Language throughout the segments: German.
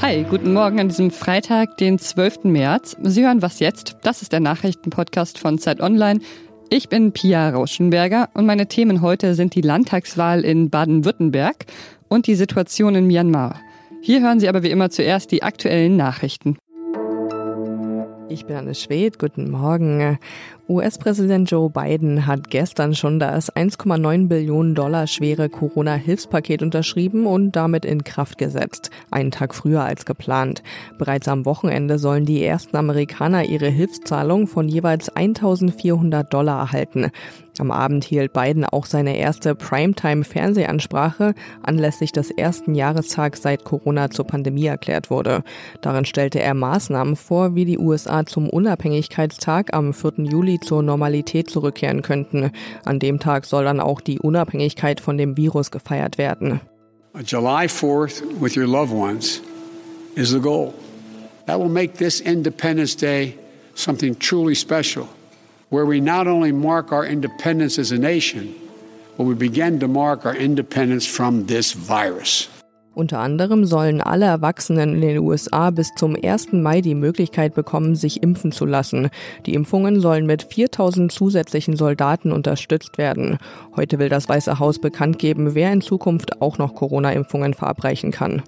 Hi, guten Morgen an diesem Freitag, den 12. März. Sie hören was jetzt? Das ist der Nachrichtenpodcast von Zeit Online. Ich bin Pia Rauschenberger und meine Themen heute sind die Landtagswahl in Baden-Württemberg und die Situation in Myanmar. Hier hören Sie aber wie immer zuerst die aktuellen Nachrichten. Ich bin Anne Schwedt, guten Morgen. US-Präsident Joe Biden hat gestern schon das 1,9 Billionen Dollar schwere Corona-Hilfspaket unterschrieben und damit in Kraft gesetzt, einen Tag früher als geplant. Bereits am Wochenende sollen die ersten Amerikaner ihre Hilfszahlung von jeweils 1400 Dollar erhalten. Am Abend hielt Biden auch seine erste Primetime-Fernsehansprache anlässlich des ersten Jahrestags seit Corona zur Pandemie erklärt wurde. Darin stellte er Maßnahmen vor, wie die USA zum Unabhängigkeitstag am 4. Juli zur Normalität zurückkehren könnten. An dem Tag soll dann auch die Unabhängigkeit von dem Virus gefeiert werden. July 4th with your loved ones is the goal. That will make this Independence Day something truly special, where we not only mark our independence as a nation, but we begin to mark our independence from this virus. Unter anderem sollen alle Erwachsenen in den USA bis zum 1. Mai die Möglichkeit bekommen, sich impfen zu lassen. Die Impfungen sollen mit 4000 zusätzlichen Soldaten unterstützt werden. Heute will das Weiße Haus bekannt geben, wer in Zukunft auch noch Corona-Impfungen verabreichen kann.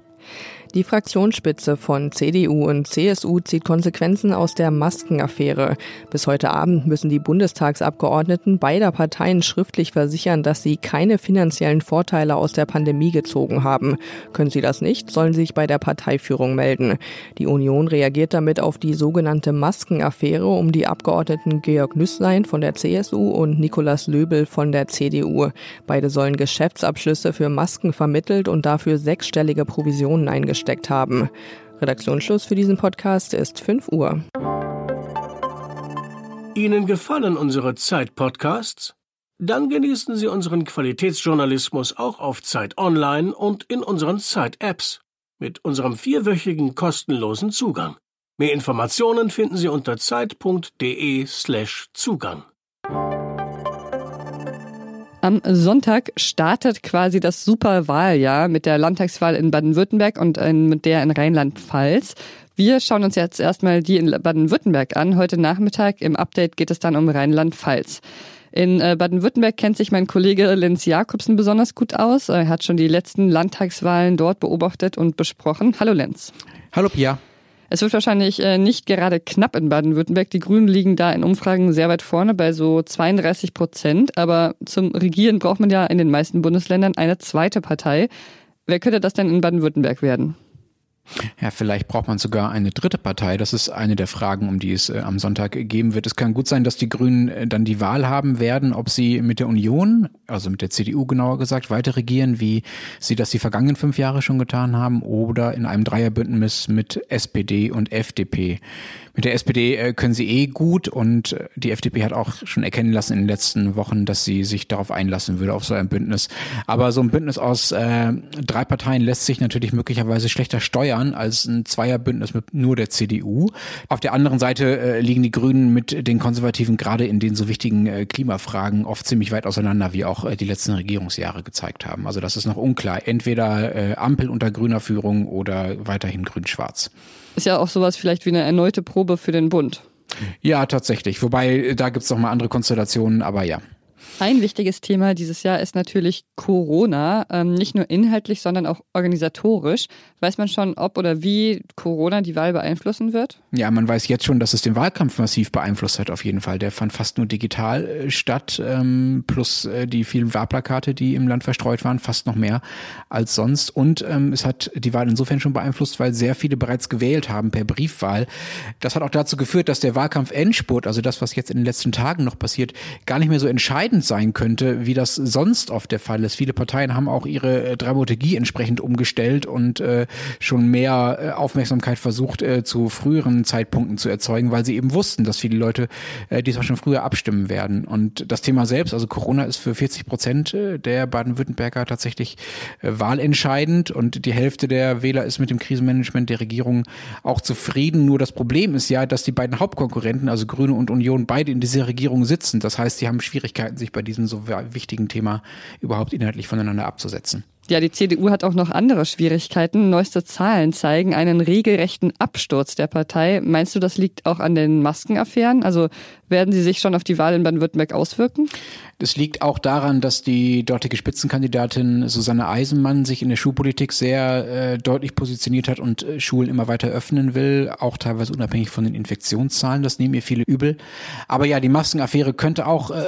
Die Fraktionsspitze von CDU und CSU zieht Konsequenzen aus der Maskenaffäre. Bis heute Abend müssen die Bundestagsabgeordneten beider Parteien schriftlich versichern, dass sie keine finanziellen Vorteile aus der Pandemie gezogen haben. Können sie das nicht, sollen sie sich bei der Parteiführung melden. Die Union reagiert damit auf die sogenannte Maskenaffäre um die Abgeordneten Georg Nüßlein von der CSU und Nikolaus Löbel von der CDU. Beide sollen Geschäftsabschlüsse für Masken vermittelt und dafür sechsstellige Provisionen eingestellt gesteckt haben. Redaktionsschluss für diesen Podcast ist 5 Uhr. Ihnen gefallen unsere Zeit-Podcasts? Dann genießen Sie unseren Qualitätsjournalismus auch auf Zeit Online und in unseren Zeit-Apps mit unserem vierwöchigen kostenlosen Zugang. Mehr Informationen finden Sie unter zeit.de/slash Zugang. Am Sonntag startet quasi das Superwahljahr mit der Landtagswahl in Baden-Württemberg und mit der in Rheinland-Pfalz. Wir schauen uns jetzt erstmal die in Baden-Württemberg an. Heute Nachmittag im Update geht es dann um Rheinland-Pfalz. In äh, Baden-Württemberg kennt sich mein Kollege Lenz Jakobsen besonders gut aus. Er hat schon die letzten Landtagswahlen dort beobachtet und besprochen. Hallo Lenz. Hallo Pia. Es wird wahrscheinlich äh, nicht gerade knapp in Baden-Württemberg. Die Grünen liegen da in Umfragen sehr weit vorne bei so 32 Prozent. Aber zum Regieren braucht man ja in den meisten Bundesländern eine zweite Partei. Wer könnte das denn in Baden-Württemberg werden? Ja, vielleicht braucht man sogar eine dritte Partei. Das ist eine der Fragen, um die es äh, am Sonntag geben wird. Es kann gut sein, dass die Grünen äh, dann die Wahl haben werden, ob sie mit der Union, also mit der CDU genauer gesagt, weiter regieren, wie sie das die vergangenen fünf Jahre schon getan haben, oder in einem Dreierbündnis mit SPD und FDP. Mit der SPD äh, können sie eh gut und äh, die FDP hat auch schon erkennen lassen in den letzten Wochen, dass sie sich darauf einlassen würde, auf so ein Bündnis. Aber so ein Bündnis aus äh, drei Parteien lässt sich natürlich möglicherweise schlechter steuern als ein Zweierbündnis mit nur der CDU. Auf der anderen Seite äh, liegen die Grünen mit den Konservativen gerade in den so wichtigen äh, Klimafragen oft ziemlich weit auseinander, wie auch äh, die letzten Regierungsjahre gezeigt haben. Also das ist noch unklar. Entweder äh, Ampel unter grüner Führung oder weiterhin grün-schwarz. Ist ja auch sowas vielleicht wie eine erneute Probe für den Bund. Ja, tatsächlich. Wobei, da gibt's noch mal andere Konstellationen, aber ja. Ein wichtiges Thema dieses Jahr ist natürlich Corona, ähm, nicht nur inhaltlich, sondern auch organisatorisch. Weiß man schon, ob oder wie Corona die Wahl beeinflussen wird? Ja, man weiß jetzt schon, dass es den Wahlkampf massiv beeinflusst hat, auf jeden Fall. Der fand fast nur digital äh, statt, ähm, plus äh, die vielen Wahlplakate, die im Land verstreut waren, fast noch mehr als sonst. Und ähm, es hat die Wahl insofern schon beeinflusst, weil sehr viele bereits gewählt haben per Briefwahl. Das hat auch dazu geführt, dass der Wahlkampf-Endspurt, also das, was jetzt in den letzten Tagen noch passiert, gar nicht mehr so entscheidend sein könnte, wie das sonst oft der Fall ist. Viele Parteien haben auch ihre äh, Dramaturgie entsprechend umgestellt und äh, schon mehr äh, Aufmerksamkeit versucht, äh, zu früheren Zeitpunkten zu erzeugen, weil sie eben wussten, dass viele Leute äh, diesmal schon früher abstimmen werden. Und das Thema selbst, also Corona ist für 40 Prozent äh, der Baden-Württemberger tatsächlich wahlentscheidend und die Hälfte der Wähler ist mit dem Krisenmanagement der Regierung auch zufrieden. Nur das Problem ist ja, dass die beiden Hauptkonkurrenten, also Grüne und Union, beide in dieser Regierung sitzen. Das heißt, sie haben Schwierigkeiten, sich bei diesem so wichtigen Thema überhaupt inhaltlich voneinander abzusetzen. Ja, die CDU hat auch noch andere Schwierigkeiten. Neueste Zahlen zeigen einen regelrechten Absturz der Partei. Meinst du, das liegt auch an den Maskenaffären? Also werden sie sich schon auf die Wahl in Baden-Württemberg auswirken? Das liegt auch daran, dass die dortige Spitzenkandidatin Susanne Eisenmann sich in der Schulpolitik sehr äh, deutlich positioniert hat und äh, Schulen immer weiter öffnen will, auch teilweise unabhängig von den Infektionszahlen. Das nehmen ihr viele übel. Aber ja, die Maskenaffäre könnte auch äh,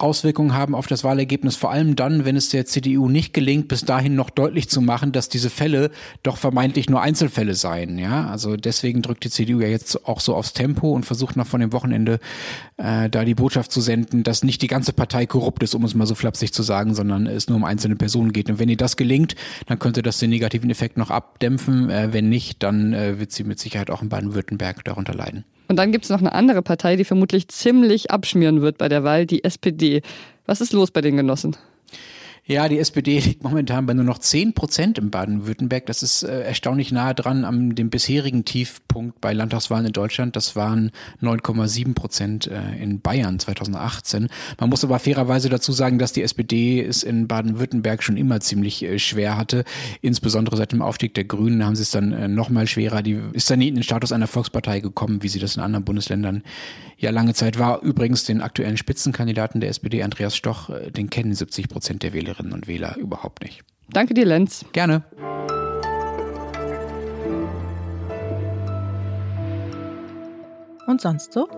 Auswirkungen haben auf das Wahlergebnis, vor allem dann, wenn es der CDU nicht gelingt, bis dahin noch deutlich zu machen, dass diese Fälle doch vermeintlich nur Einzelfälle seien. Ja, also deswegen drückt die CDU ja jetzt auch so aufs Tempo und versucht noch von dem Wochenende äh, da die Botschaft zu senden, dass nicht die ganze Partei korrupt ist, um es mal so flapsig zu sagen, sondern es nur um einzelne Personen geht. Und wenn ihr das gelingt, dann könnte das den negativen Effekt noch abdämpfen. Äh, wenn nicht, dann äh, wird sie mit Sicherheit auch in Baden-Württemberg darunter leiden. Und dann gibt es noch eine andere Partei, die vermutlich ziemlich abschmieren wird bei der Wahl, die SPD. Was ist los bei den Genossen? Ja, die SPD liegt momentan bei nur noch 10 Prozent im Baden-Württemberg. Das ist äh, erstaunlich nahe dran am dem bisherigen Tiefpunkt bei Landtagswahlen in Deutschland. Das waren 9,7 Prozent äh, in Bayern 2018. Man muss aber fairerweise dazu sagen, dass die SPD es in Baden-Württemberg schon immer ziemlich äh, schwer hatte. Insbesondere seit dem Aufstieg der Grünen haben sie es dann äh, noch mal schwerer. Die ist dann nie in den Status einer Volkspartei gekommen, wie sie das in anderen Bundesländern ja lange Zeit war. Übrigens den aktuellen Spitzenkandidaten der SPD, Andreas Stoch, äh, den kennen 70 Prozent der Wählerinnen Wählerinnen und Wähler überhaupt nicht. Danke dir, Lenz. Gerne. Und sonst so?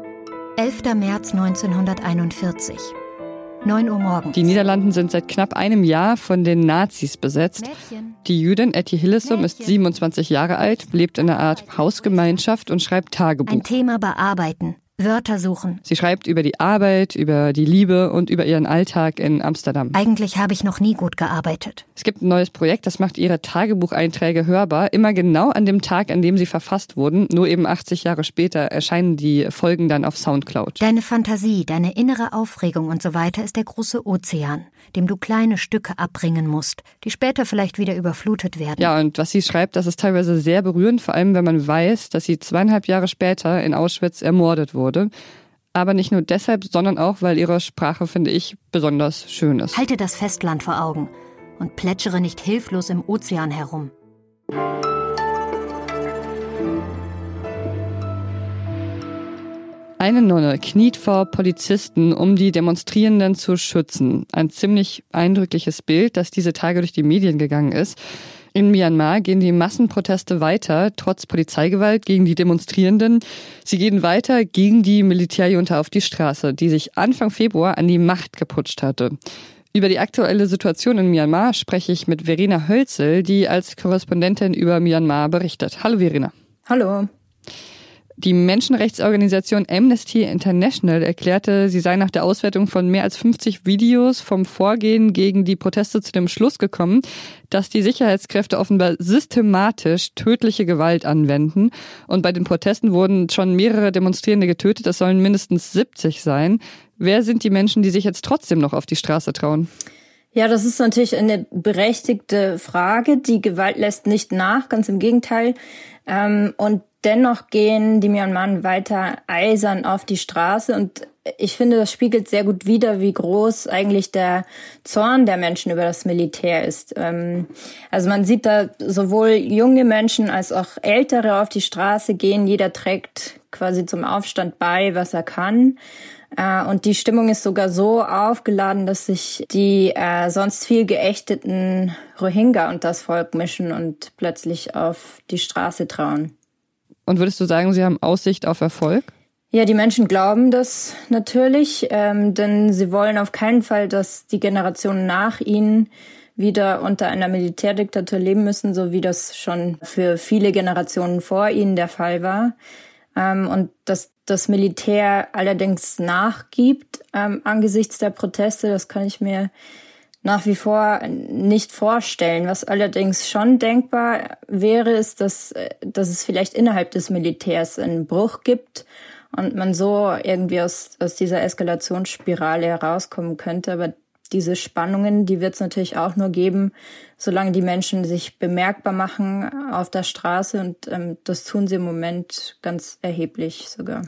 11. März 1941. 9 Uhr morgens. Die Niederlanden sind seit knapp einem Jahr von den Nazis besetzt. Mädchen. Die Jüdin Etty Hillesum ist 27 Jahre alt, lebt in einer Art Hausgemeinschaft und schreibt Tagebuch. Ein Thema bearbeiten. Wörter suchen. Sie schreibt über die Arbeit, über die Liebe und über ihren Alltag in Amsterdam. Eigentlich habe ich noch nie gut gearbeitet. Es gibt ein neues Projekt, das macht ihre Tagebucheinträge hörbar, immer genau an dem Tag, an dem sie verfasst wurden. Nur eben 80 Jahre später erscheinen die Folgen dann auf Soundcloud. Deine Fantasie, deine innere Aufregung und so weiter ist der große Ozean, dem du kleine Stücke abbringen musst, die später vielleicht wieder überflutet werden. Ja, und was sie schreibt, das ist teilweise sehr berührend, vor allem wenn man weiß, dass sie zweieinhalb Jahre später in Auschwitz ermordet wurde wurde. Aber nicht nur deshalb, sondern auch, weil ihre Sprache, finde ich, besonders schön ist. Halte das Festland vor Augen und plätschere nicht hilflos im Ozean herum. Eine Nonne kniet vor Polizisten, um die Demonstrierenden zu schützen. Ein ziemlich eindrückliches Bild, das diese Tage durch die Medien gegangen ist. In Myanmar gehen die Massenproteste weiter, trotz Polizeigewalt gegen die Demonstrierenden. Sie gehen weiter gegen die Militärjunta auf die Straße, die sich Anfang Februar an die Macht geputscht hatte. Über die aktuelle Situation in Myanmar spreche ich mit Verena Hölzel, die als Korrespondentin über Myanmar berichtet. Hallo Verena. Hallo. Die Menschenrechtsorganisation Amnesty International erklärte, sie sei nach der Auswertung von mehr als 50 Videos vom Vorgehen gegen die Proteste zu dem Schluss gekommen, dass die Sicherheitskräfte offenbar systematisch tödliche Gewalt anwenden. Und bei den Protesten wurden schon mehrere Demonstrierende getötet. Das sollen mindestens 70 sein. Wer sind die Menschen, die sich jetzt trotzdem noch auf die Straße trauen? Ja, das ist natürlich eine berechtigte Frage. Die Gewalt lässt nicht nach, ganz im Gegenteil. Ähm, und Dennoch gehen die Myanmar weiter eisern auf die Straße und ich finde, das spiegelt sehr gut wider, wie groß eigentlich der Zorn der Menschen über das Militär ist. Ähm, also man sieht da sowohl junge Menschen als auch ältere auf die Straße gehen. Jeder trägt quasi zum Aufstand bei, was er kann. Äh, und die Stimmung ist sogar so aufgeladen, dass sich die äh, sonst viel geächteten Rohingya und das Volk mischen und plötzlich auf die Straße trauen. Und würdest du sagen, sie haben Aussicht auf Erfolg? Ja, die Menschen glauben das natürlich, ähm, denn sie wollen auf keinen Fall, dass die Generationen nach ihnen wieder unter einer Militärdiktatur leben müssen, so wie das schon für viele Generationen vor ihnen der Fall war. Ähm, und dass das Militär allerdings nachgibt ähm, angesichts der Proteste, das kann ich mir nach wie vor nicht vorstellen. Was allerdings schon denkbar wäre, ist, dass, dass es vielleicht innerhalb des Militärs einen Bruch gibt und man so irgendwie aus, aus dieser Eskalationsspirale herauskommen könnte. Aber diese Spannungen, die wird es natürlich auch nur geben, solange die Menschen sich bemerkbar machen auf der Straße und ähm, das tun sie im Moment ganz erheblich sogar.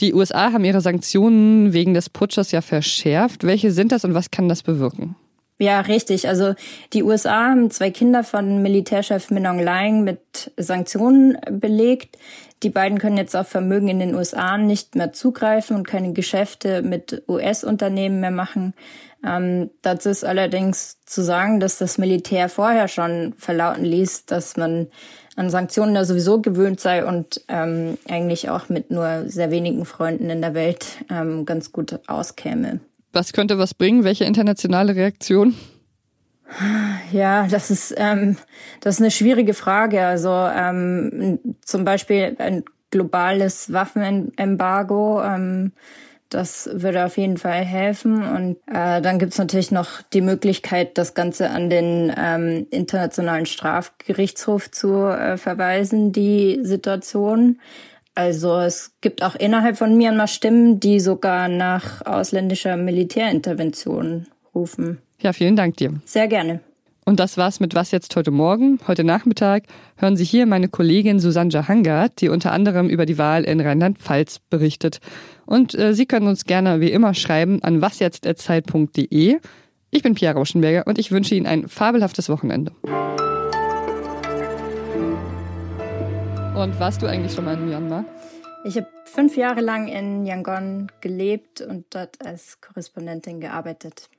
Die USA haben ihre Sanktionen wegen des Putschers ja verschärft. Welche sind das und was kann das bewirken? Ja, richtig. Also die USA haben zwei Kinder von Militärchef Min Aung mit Sanktionen belegt. Die beiden können jetzt auf Vermögen in den USA nicht mehr zugreifen und keine Geschäfte mit US-Unternehmen mehr machen. Ähm, dazu ist allerdings zu sagen, dass das Militär vorher schon verlauten ließ, dass man an Sanktionen ja sowieso gewöhnt sei und ähm, eigentlich auch mit nur sehr wenigen Freunden in der Welt ähm, ganz gut auskäme. Was könnte was bringen? Welche internationale Reaktion? Ja, das ist ähm, das ist eine schwierige Frage. Also ähm, zum Beispiel ein globales Waffenembargo. Ähm, das würde auf jeden Fall helfen. Und äh, dann gibt's natürlich noch die Möglichkeit, das Ganze an den ähm, Internationalen Strafgerichtshof zu äh, verweisen, die Situation. Also es gibt auch innerhalb von Myanmar Stimmen, die sogar nach ausländischer Militärintervention rufen. Ja, vielen Dank dir. Sehr gerne. Und das war's mit Was jetzt heute Morgen. Heute Nachmittag hören Sie hier meine Kollegin Susanne Hangard, die unter anderem über die Wahl in Rheinland-Pfalz berichtet. Und äh, Sie können uns gerne wie immer schreiben an wasjetzt.zeit.de. Ich bin Pia Rauschenberger und ich wünsche Ihnen ein fabelhaftes Wochenende. Und warst du eigentlich schon mal in Myanmar? Ich habe fünf Jahre lang in Yangon gelebt und dort als Korrespondentin gearbeitet.